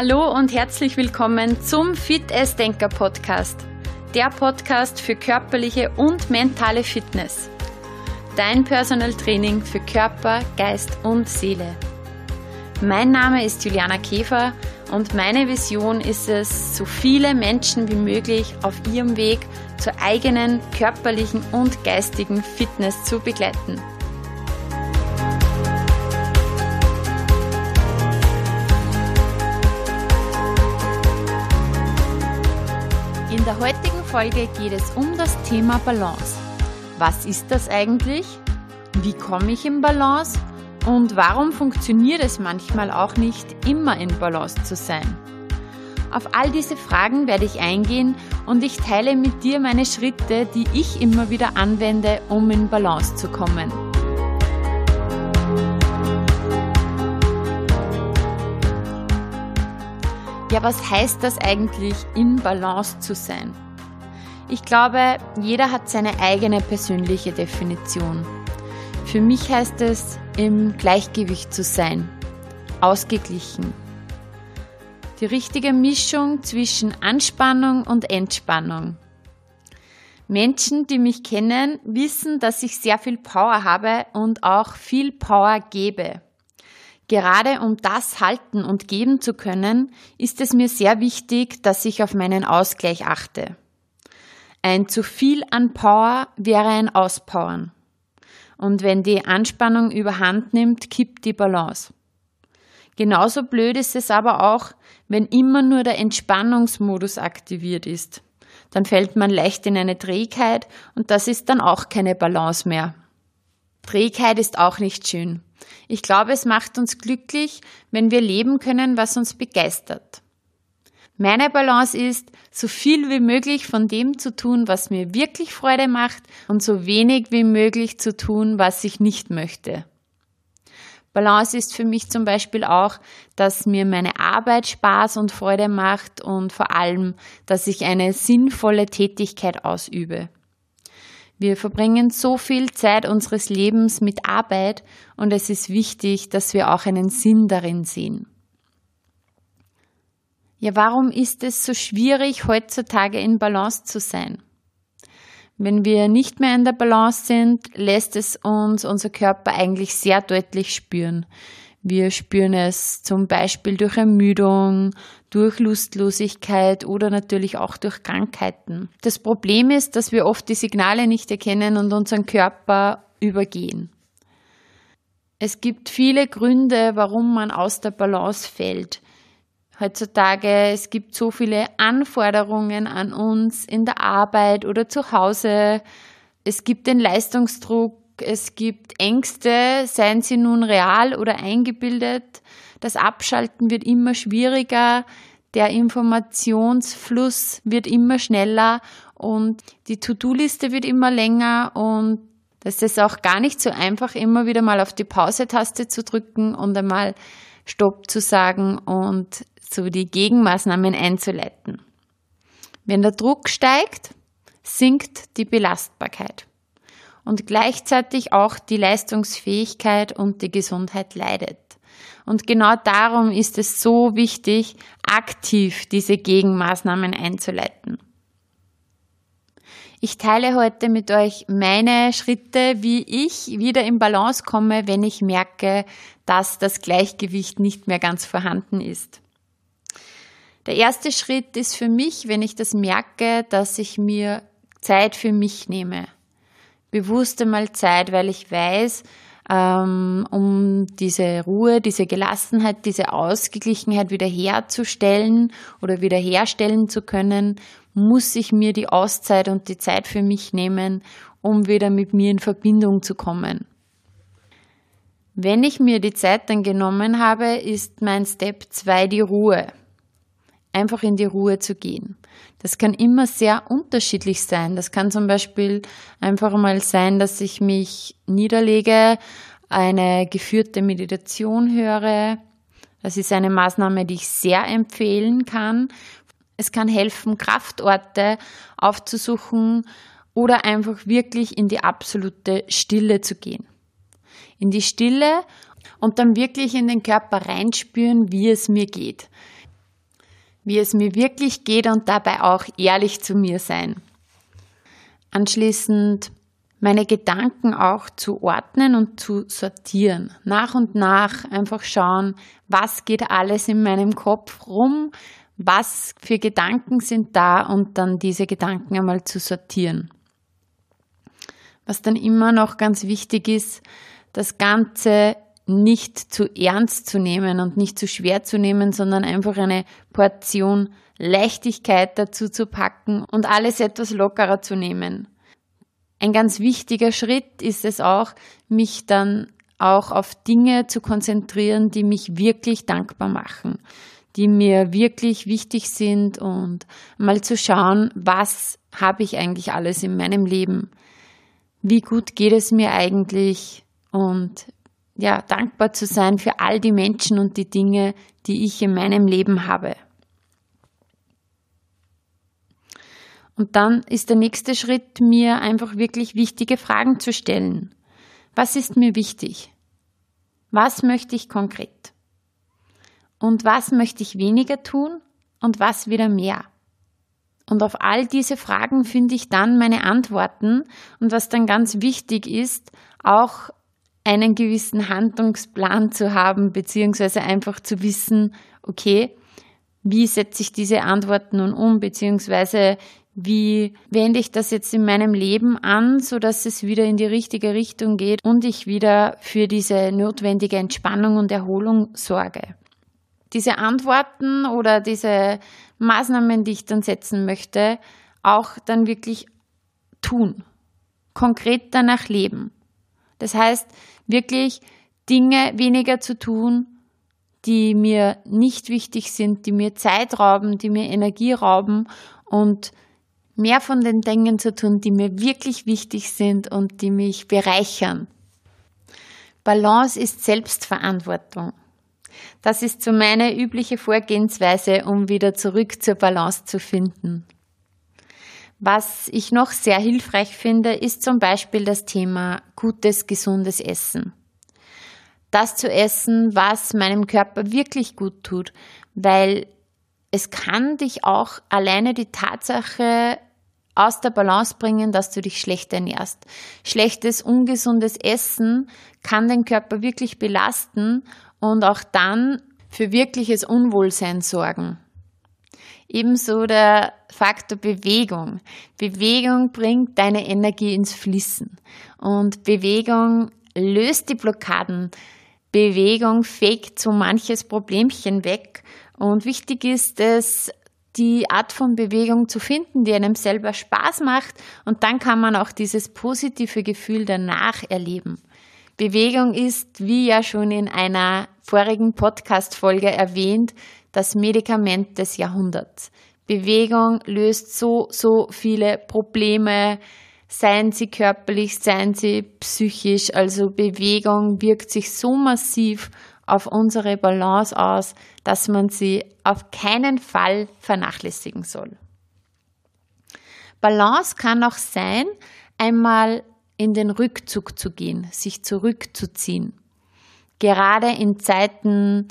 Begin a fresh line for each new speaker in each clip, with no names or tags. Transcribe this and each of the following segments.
Hallo und herzlich willkommen zum Fit as Denker Podcast. Der Podcast für körperliche und mentale Fitness. Dein Personal Training für Körper, Geist und Seele. Mein Name ist Juliana Käfer und meine Vision ist es, so viele Menschen wie möglich auf ihrem Weg zur eigenen körperlichen und geistigen Fitness zu begleiten. Der heutigen Folge geht es um das Thema Balance. Was ist das eigentlich? Wie komme ich in Balance? Und warum funktioniert es manchmal auch nicht, immer in Balance zu sein? Auf all diese Fragen werde ich eingehen und ich teile mit dir meine Schritte, die ich immer wieder anwende, um in Balance zu kommen. Ja, was heißt das eigentlich, in Balance zu sein? Ich glaube, jeder hat seine eigene persönliche Definition. Für mich heißt es, im Gleichgewicht zu sein, ausgeglichen. Die richtige Mischung zwischen Anspannung und Entspannung. Menschen, die mich kennen, wissen, dass ich sehr viel Power habe und auch viel Power gebe. Gerade um das halten und geben zu können, ist es mir sehr wichtig, dass ich auf meinen Ausgleich achte. Ein zu viel an Power wäre ein Auspowern. Und wenn die Anspannung überhand nimmt, kippt die Balance. Genauso blöd ist es aber auch, wenn immer nur der Entspannungsmodus aktiviert ist. Dann fällt man leicht in eine Trägheit und das ist dann auch keine Balance mehr. Trägheit ist auch nicht schön. Ich glaube, es macht uns glücklich, wenn wir leben können, was uns begeistert. Meine Balance ist, so viel wie möglich von dem zu tun, was mir wirklich Freude macht und so wenig wie möglich zu tun, was ich nicht möchte. Balance ist für mich zum Beispiel auch, dass mir meine Arbeit Spaß und Freude macht und vor allem, dass ich eine sinnvolle Tätigkeit ausübe. Wir verbringen so viel Zeit unseres Lebens mit Arbeit und es ist wichtig, dass wir auch einen Sinn darin sehen. Ja, warum ist es so schwierig, heutzutage in Balance zu sein? Wenn wir nicht mehr in der Balance sind, lässt es uns unser Körper eigentlich sehr deutlich spüren. Wir spüren es zum Beispiel durch Ermüdung, durch Lustlosigkeit oder natürlich auch durch Krankheiten. Das Problem ist, dass wir oft die Signale nicht erkennen und unseren Körper übergehen. Es gibt viele Gründe, warum man aus der Balance fällt heutzutage. Es gibt so viele Anforderungen an uns in der Arbeit oder zu Hause. Es gibt den Leistungsdruck, es gibt Ängste, seien sie nun real oder eingebildet. Das Abschalten wird immer schwieriger, der Informationsfluss wird immer schneller und die To-Do-Liste wird immer länger und das ist auch gar nicht so einfach, immer wieder mal auf die Pause-Taste zu drücken und einmal Stopp zu sagen und so die Gegenmaßnahmen einzuleiten. Wenn der Druck steigt, sinkt die Belastbarkeit und gleichzeitig auch die Leistungsfähigkeit und die Gesundheit leidet. Und genau darum ist es so wichtig, aktiv diese Gegenmaßnahmen einzuleiten. Ich teile heute mit euch meine Schritte, wie ich wieder in Balance komme, wenn ich merke, dass das Gleichgewicht nicht mehr ganz vorhanden ist. Der erste Schritt ist für mich, wenn ich das merke, dass ich mir Zeit für mich nehme. Bewusst einmal Zeit, weil ich weiß, ähm, um diese Ruhe, diese Gelassenheit, diese Ausgeglichenheit wiederherzustellen oder wiederherstellen zu können, muss ich mir die Auszeit und die Zeit für mich nehmen, um wieder mit mir in Verbindung zu kommen. Wenn ich mir die Zeit dann genommen habe, ist mein Step 2 die Ruhe einfach in die Ruhe zu gehen. Das kann immer sehr unterschiedlich sein. Das kann zum Beispiel einfach mal sein, dass ich mich niederlege, eine geführte Meditation höre. Das ist eine Maßnahme, die ich sehr empfehlen kann. Es kann helfen, Kraftorte aufzusuchen oder einfach wirklich in die absolute Stille zu gehen. In die Stille und dann wirklich in den Körper reinspüren, wie es mir geht wie es mir wirklich geht und dabei auch ehrlich zu mir sein. Anschließend meine Gedanken auch zu ordnen und zu sortieren. Nach und nach einfach schauen, was geht alles in meinem Kopf rum, was für Gedanken sind da und dann diese Gedanken einmal zu sortieren. Was dann immer noch ganz wichtig ist, das Ganze nicht zu ernst zu nehmen und nicht zu schwer zu nehmen, sondern einfach eine Portion Leichtigkeit dazu zu packen und alles etwas lockerer zu nehmen. Ein ganz wichtiger Schritt ist es auch, mich dann auch auf Dinge zu konzentrieren, die mich wirklich dankbar machen, die mir wirklich wichtig sind und mal zu schauen, was habe ich eigentlich alles in meinem Leben? Wie gut geht es mir eigentlich? Und ja, dankbar zu sein für all die Menschen und die Dinge, die ich in meinem Leben habe. Und dann ist der nächste Schritt, mir einfach wirklich wichtige Fragen zu stellen. Was ist mir wichtig? Was möchte ich konkret? Und was möchte ich weniger tun und was wieder mehr? Und auf all diese Fragen finde ich dann meine Antworten und was dann ganz wichtig ist, auch einen gewissen Handlungsplan zu haben, beziehungsweise einfach zu wissen, okay, wie setze ich diese Antworten nun um, beziehungsweise wie wende ich das jetzt in meinem Leben an, so dass es wieder in die richtige Richtung geht und ich wieder für diese notwendige Entspannung und Erholung sorge. Diese Antworten oder diese Maßnahmen, die ich dann setzen möchte, auch dann wirklich tun, konkret danach leben. Das heißt, wirklich Dinge weniger zu tun, die mir nicht wichtig sind, die mir Zeit rauben, die mir Energie rauben und mehr von den Dingen zu tun, die mir wirklich wichtig sind und die mich bereichern. Balance ist Selbstverantwortung. Das ist so meine übliche Vorgehensweise, um wieder zurück zur Balance zu finden. Was ich noch sehr hilfreich finde, ist zum Beispiel das Thema gutes, gesundes Essen. Das zu essen, was meinem Körper wirklich gut tut, weil es kann dich auch alleine die Tatsache aus der Balance bringen, dass du dich schlecht ernährst. Schlechtes, ungesundes Essen kann den Körper wirklich belasten und auch dann für wirkliches Unwohlsein sorgen. Ebenso der Faktor Bewegung. Bewegung bringt deine Energie ins Fließen und Bewegung löst die Blockaden. Bewegung fegt so manches Problemchen weg und wichtig ist es, die Art von Bewegung zu finden, die einem selber Spaß macht und dann kann man auch dieses positive Gefühl danach erleben. Bewegung ist, wie ja schon in einer vorigen Podcast-Folge erwähnt, das Medikament des Jahrhunderts. Bewegung löst so, so viele Probleme, seien sie körperlich, seien sie psychisch. Also Bewegung wirkt sich so massiv auf unsere Balance aus, dass man sie auf keinen Fall vernachlässigen soll. Balance kann auch sein, einmal in den Rückzug zu gehen, sich zurückzuziehen. Gerade in Zeiten,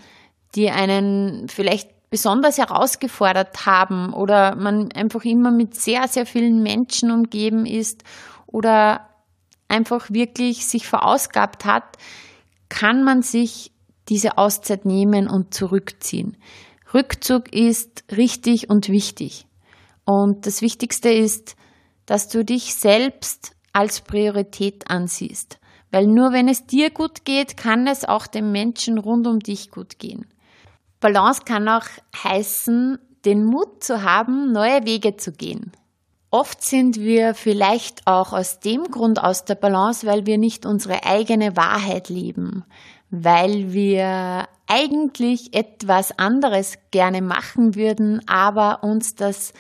die einen vielleicht besonders herausgefordert haben oder man einfach immer mit sehr, sehr vielen Menschen umgeben ist oder einfach wirklich sich verausgabt hat, kann man sich diese Auszeit nehmen und zurückziehen. Rückzug ist richtig und wichtig. Und das Wichtigste ist, dass du dich selbst als Priorität ansiehst. Weil nur wenn es dir gut geht, kann es auch den Menschen rund um dich gut gehen. Balance kann auch heißen, den Mut zu haben, neue Wege zu gehen. Oft sind wir vielleicht auch aus dem Grund aus der Balance, weil wir nicht unsere eigene Wahrheit leben, weil wir eigentlich etwas anderes gerne machen würden, aber uns das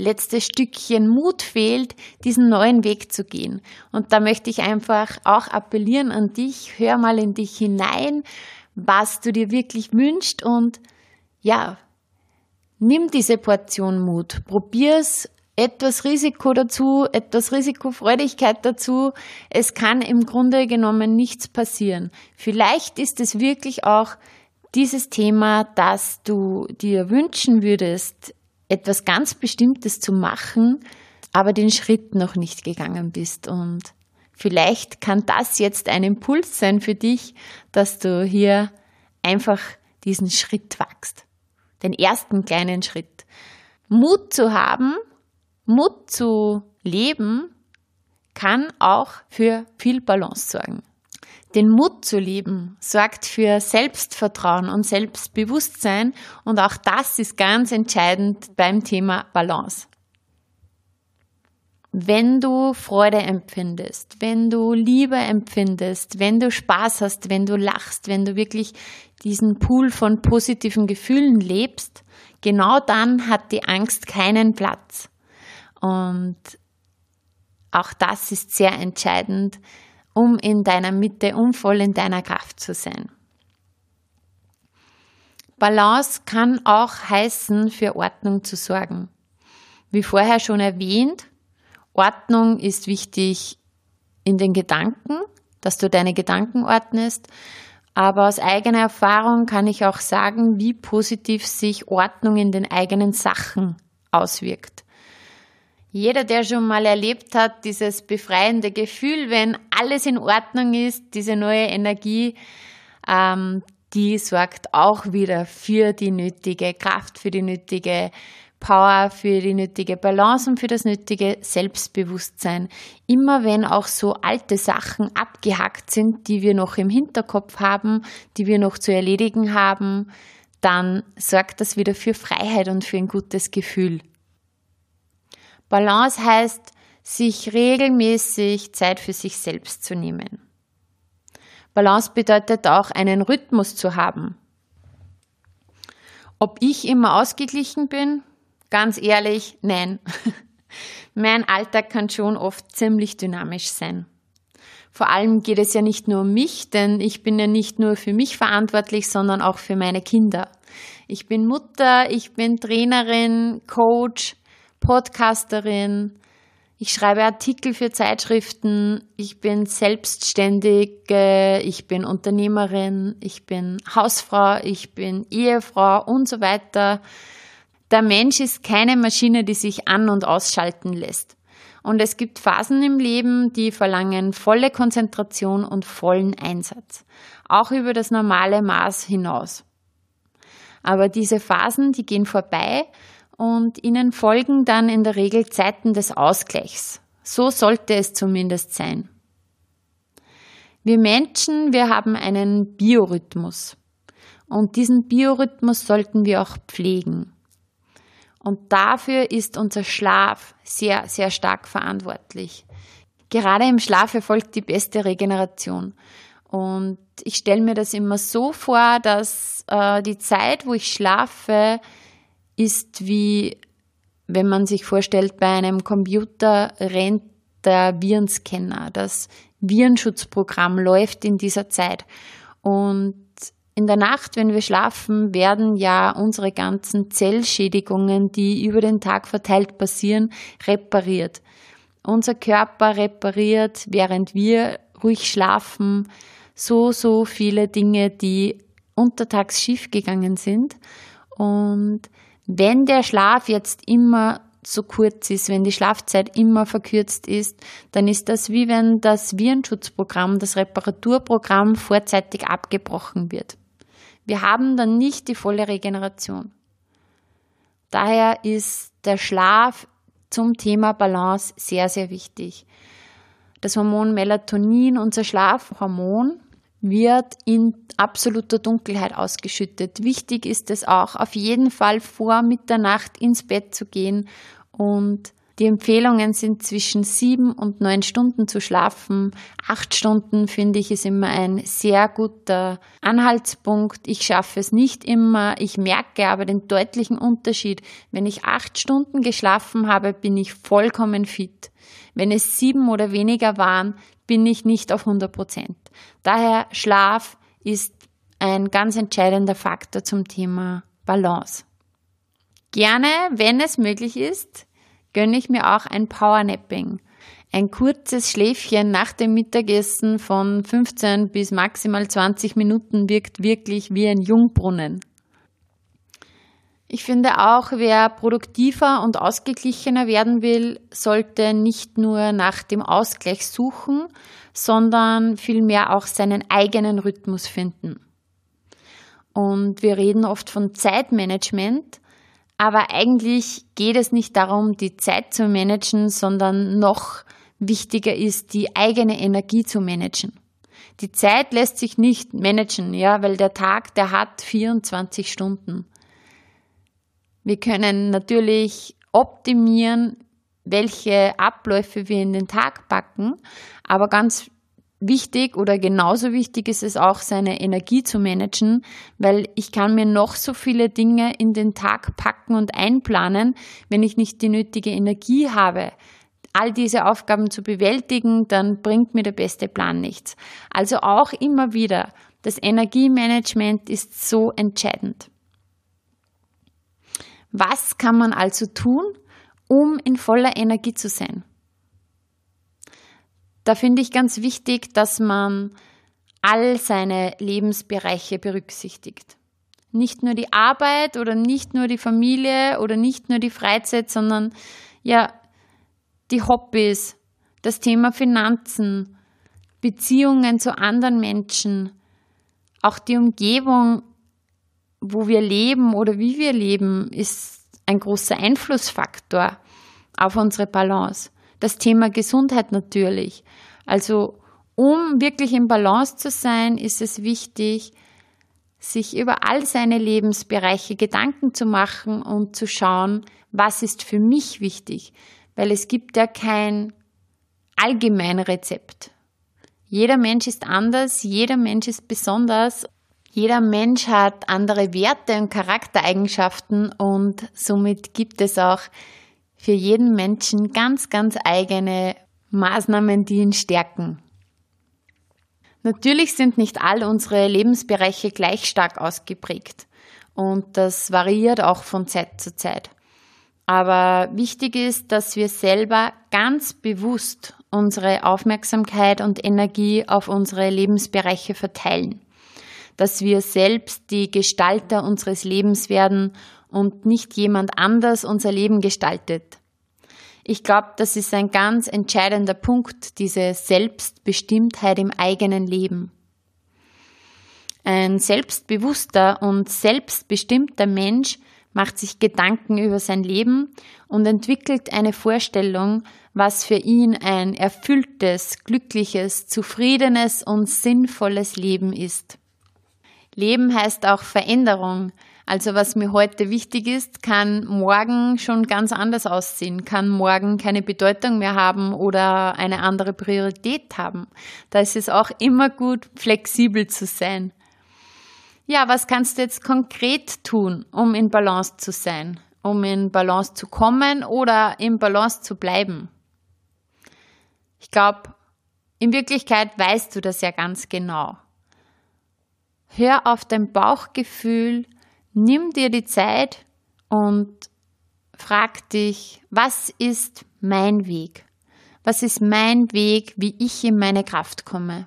letzte Stückchen Mut fehlt, diesen neuen Weg zu gehen. Und da möchte ich einfach auch appellieren an dich, hör mal in dich hinein, was du dir wirklich wünschst und ja, nimm diese Portion Mut, probier's etwas Risiko dazu, etwas Risikofreudigkeit dazu. Es kann im Grunde genommen nichts passieren. Vielleicht ist es wirklich auch dieses Thema, dass du dir wünschen würdest, etwas ganz Bestimmtes zu machen, aber den Schritt noch nicht gegangen bist. Und vielleicht kann das jetzt ein Impuls sein für dich, dass du hier einfach diesen Schritt wachst. Den ersten kleinen Schritt. Mut zu haben, Mut zu leben, kann auch für viel Balance sorgen. Den Mut zu leben sorgt für Selbstvertrauen und Selbstbewusstsein und auch das ist ganz entscheidend beim Thema Balance. Wenn du Freude empfindest, wenn du Liebe empfindest, wenn du Spaß hast, wenn du lachst, wenn du wirklich diesen Pool von positiven Gefühlen lebst, genau dann hat die Angst keinen Platz. Und auch das ist sehr entscheidend, um in deiner Mitte, um voll in deiner Kraft zu sein. Balance kann auch heißen, für Ordnung zu sorgen. Wie vorher schon erwähnt, Ordnung ist wichtig in den Gedanken, dass du deine Gedanken ordnest. Aber aus eigener Erfahrung kann ich auch sagen, wie positiv sich Ordnung in den eigenen Sachen auswirkt. Jeder, der schon mal erlebt hat, dieses befreiende Gefühl, wenn alles in Ordnung ist, diese neue Energie, ähm, die sorgt auch wieder für die nötige Kraft, für die nötige Power, für die nötige Balance und für das nötige Selbstbewusstsein. Immer wenn auch so alte Sachen abgehackt sind, die wir noch im Hinterkopf haben, die wir noch zu erledigen haben, dann sorgt das wieder für Freiheit und für ein gutes Gefühl. Balance heißt, sich regelmäßig Zeit für sich selbst zu nehmen. Balance bedeutet auch, einen Rhythmus zu haben. Ob ich immer ausgeglichen bin? Ganz ehrlich, nein. mein Alltag kann schon oft ziemlich dynamisch sein. Vor allem geht es ja nicht nur um mich, denn ich bin ja nicht nur für mich verantwortlich, sondern auch für meine Kinder. Ich bin Mutter, ich bin Trainerin, Coach, Podcasterin, ich schreibe Artikel für Zeitschriften, ich bin selbstständig, ich bin Unternehmerin, ich bin Hausfrau, ich bin Ehefrau und so weiter. Der Mensch ist keine Maschine, die sich an- und ausschalten lässt. Und es gibt Phasen im Leben, die verlangen volle Konzentration und vollen Einsatz. Auch über das normale Maß hinaus. Aber diese Phasen, die gehen vorbei und ihnen folgen dann in der Regel Zeiten des Ausgleichs. So sollte es zumindest sein. Wir Menschen, wir haben einen Biorhythmus. Und diesen Biorhythmus sollten wir auch pflegen. Und dafür ist unser Schlaf sehr, sehr stark verantwortlich. Gerade im Schlaf erfolgt die beste Regeneration. Und ich stelle mir das immer so vor, dass äh, die Zeit, wo ich schlafe, ist wie, wenn man sich vorstellt, bei einem Computer rennt der Virenscanner. Das Virenschutzprogramm läuft in dieser Zeit. Und in der Nacht, wenn wir schlafen, werden ja unsere ganzen Zellschädigungen, die über den Tag verteilt passieren, repariert. Unser Körper repariert, während wir ruhig schlafen, so, so viele Dinge, die untertags schiefgegangen sind. Und wenn der Schlaf jetzt immer so kurz ist, wenn die Schlafzeit immer verkürzt ist, dann ist das wie wenn das Virenschutzprogramm, das Reparaturprogramm vorzeitig abgebrochen wird. Wir haben dann nicht die volle Regeneration. Daher ist der Schlaf zum Thema Balance sehr, sehr wichtig. Das Hormon Melatonin, unser Schlafhormon, wird in absoluter Dunkelheit ausgeschüttet. Wichtig ist es auch, auf jeden Fall vor Mitternacht ins Bett zu gehen und die Empfehlungen sind zwischen sieben und neun Stunden zu schlafen. Acht Stunden finde ich ist immer ein sehr guter Anhaltspunkt. Ich schaffe es nicht immer. Ich merke aber den deutlichen Unterschied. Wenn ich acht Stunden geschlafen habe, bin ich vollkommen fit. Wenn es sieben oder weniger waren, bin ich nicht auf 100 Prozent. Daher Schlaf ist ein ganz entscheidender Faktor zum Thema Balance. Gerne, wenn es möglich ist, gönne ich mir auch ein Powernapping. Ein kurzes Schläfchen nach dem Mittagessen von 15 bis maximal 20 Minuten wirkt wirklich wie ein Jungbrunnen. Ich finde auch, wer produktiver und ausgeglichener werden will, sollte nicht nur nach dem Ausgleich suchen, sondern vielmehr auch seinen eigenen Rhythmus finden. Und wir reden oft von Zeitmanagement, aber eigentlich geht es nicht darum, die Zeit zu managen, sondern noch wichtiger ist, die eigene Energie zu managen. Die Zeit lässt sich nicht managen, ja, weil der Tag, der hat 24 Stunden. Wir können natürlich optimieren, welche Abläufe wir in den Tag packen, aber ganz wichtig oder genauso wichtig ist es auch, seine Energie zu managen, weil ich kann mir noch so viele Dinge in den Tag packen und einplanen, wenn ich nicht die nötige Energie habe, all diese Aufgaben zu bewältigen, dann bringt mir der beste Plan nichts. Also auch immer wieder, das Energiemanagement ist so entscheidend. Was kann man also tun, um in voller Energie zu sein? Da finde ich ganz wichtig, dass man all seine Lebensbereiche berücksichtigt. Nicht nur die Arbeit oder nicht nur die Familie oder nicht nur die Freizeit, sondern ja, die Hobbys, das Thema Finanzen, Beziehungen zu anderen Menschen, auch die Umgebung wo wir leben oder wie wir leben, ist ein großer Einflussfaktor auf unsere Balance. Das Thema Gesundheit natürlich. Also um wirklich in Balance zu sein, ist es wichtig, sich über all seine Lebensbereiche Gedanken zu machen und zu schauen, was ist für mich wichtig. Weil es gibt ja kein Allgemeinrezept. Jeder Mensch ist anders, jeder Mensch ist besonders jeder Mensch hat andere Werte und Charaktereigenschaften und somit gibt es auch für jeden Menschen ganz, ganz eigene Maßnahmen, die ihn stärken. Natürlich sind nicht all unsere Lebensbereiche gleich stark ausgeprägt und das variiert auch von Zeit zu Zeit. Aber wichtig ist, dass wir selber ganz bewusst unsere Aufmerksamkeit und Energie auf unsere Lebensbereiche verteilen dass wir selbst die Gestalter unseres Lebens werden und nicht jemand anders unser Leben gestaltet. Ich glaube, das ist ein ganz entscheidender Punkt, diese Selbstbestimmtheit im eigenen Leben. Ein selbstbewusster und selbstbestimmter Mensch macht sich Gedanken über sein Leben und entwickelt eine Vorstellung, was für ihn ein erfülltes, glückliches, zufriedenes und sinnvolles Leben ist. Leben heißt auch Veränderung. Also was mir heute wichtig ist, kann morgen schon ganz anders aussehen, kann morgen keine Bedeutung mehr haben oder eine andere Priorität haben. Da ist es auch immer gut, flexibel zu sein. Ja, was kannst du jetzt konkret tun, um in Balance zu sein, um in Balance zu kommen oder in Balance zu bleiben? Ich glaube, in Wirklichkeit weißt du das ja ganz genau. Hör auf dein Bauchgefühl, nimm dir die Zeit und frag dich, was ist mein Weg? Was ist mein Weg, wie ich in meine Kraft komme?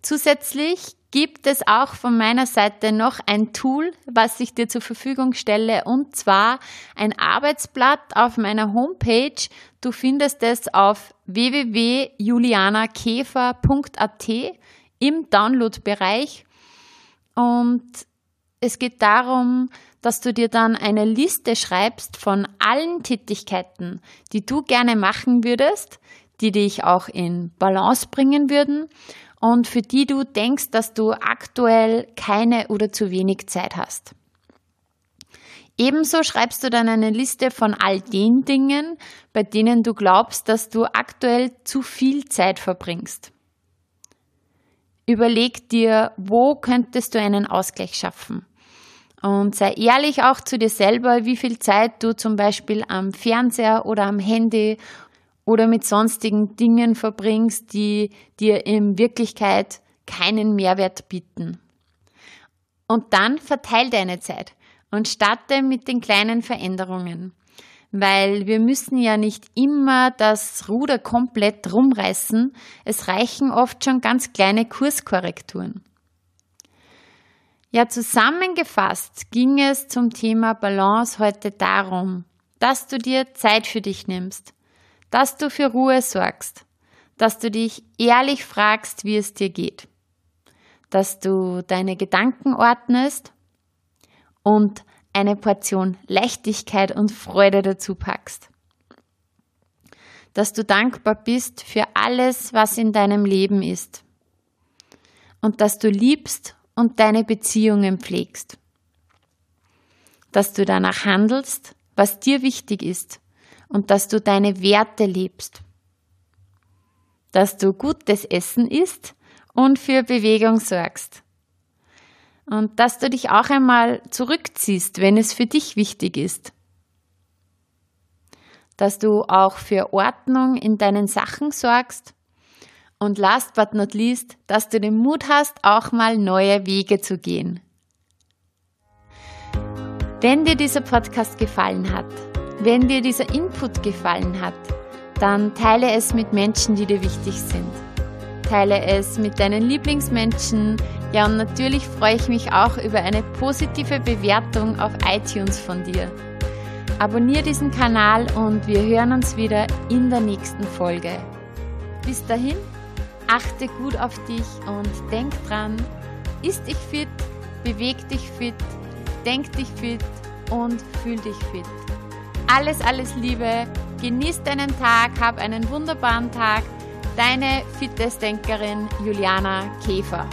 Zusätzlich gibt es auch von meiner Seite noch ein Tool, was ich dir zur Verfügung stelle, und zwar ein Arbeitsblatt auf meiner Homepage. Du findest es auf www.julianakäfer.at im Download-Bereich. Und es geht darum, dass du dir dann eine Liste schreibst von allen Tätigkeiten, die du gerne machen würdest, die dich auch in Balance bringen würden und für die du denkst, dass du aktuell keine oder zu wenig Zeit hast. Ebenso schreibst du dann eine Liste von all den Dingen, bei denen du glaubst, dass du aktuell zu viel Zeit verbringst. Überleg dir, wo könntest du einen Ausgleich schaffen. Und sei ehrlich auch zu dir selber, wie viel Zeit du zum Beispiel am Fernseher oder am Handy oder mit sonstigen Dingen verbringst, die dir in Wirklichkeit keinen Mehrwert bieten. Und dann verteil deine Zeit und starte mit den kleinen Veränderungen. Weil wir müssen ja nicht immer das Ruder komplett rumreißen. Es reichen oft schon ganz kleine Kurskorrekturen. Ja, zusammengefasst ging es zum Thema Balance heute darum, dass du dir Zeit für dich nimmst, dass du für Ruhe sorgst, dass du dich ehrlich fragst, wie es dir geht, dass du deine Gedanken ordnest und eine Portion Leichtigkeit und Freude dazu packst. Dass du dankbar bist für alles, was in deinem Leben ist. Und dass du liebst und deine Beziehungen pflegst. Dass du danach handelst, was dir wichtig ist. Und dass du deine Werte lebst. Dass du gutes Essen isst und für Bewegung sorgst und dass du dich auch einmal zurückziehst, wenn es für dich wichtig ist. Dass du auch für Ordnung in deinen Sachen sorgst und last but not least, dass du den Mut hast, auch mal neue Wege zu gehen. Wenn dir dieser Podcast gefallen hat, wenn dir dieser Input gefallen hat, dann teile es mit Menschen, die dir wichtig sind. Teile es mit deinen Lieblingsmenschen, ja, und natürlich freue ich mich auch über eine positive Bewertung auf iTunes von dir. Abonnier diesen Kanal und wir hören uns wieder in der nächsten Folge. Bis dahin, achte gut auf dich und denk dran, ist dich fit, beweg dich fit, denk dich fit und fühl dich fit. Alles, alles Liebe, genieß deinen Tag, hab einen wunderbaren Tag. Deine Fitnessdenkerin Juliana Käfer.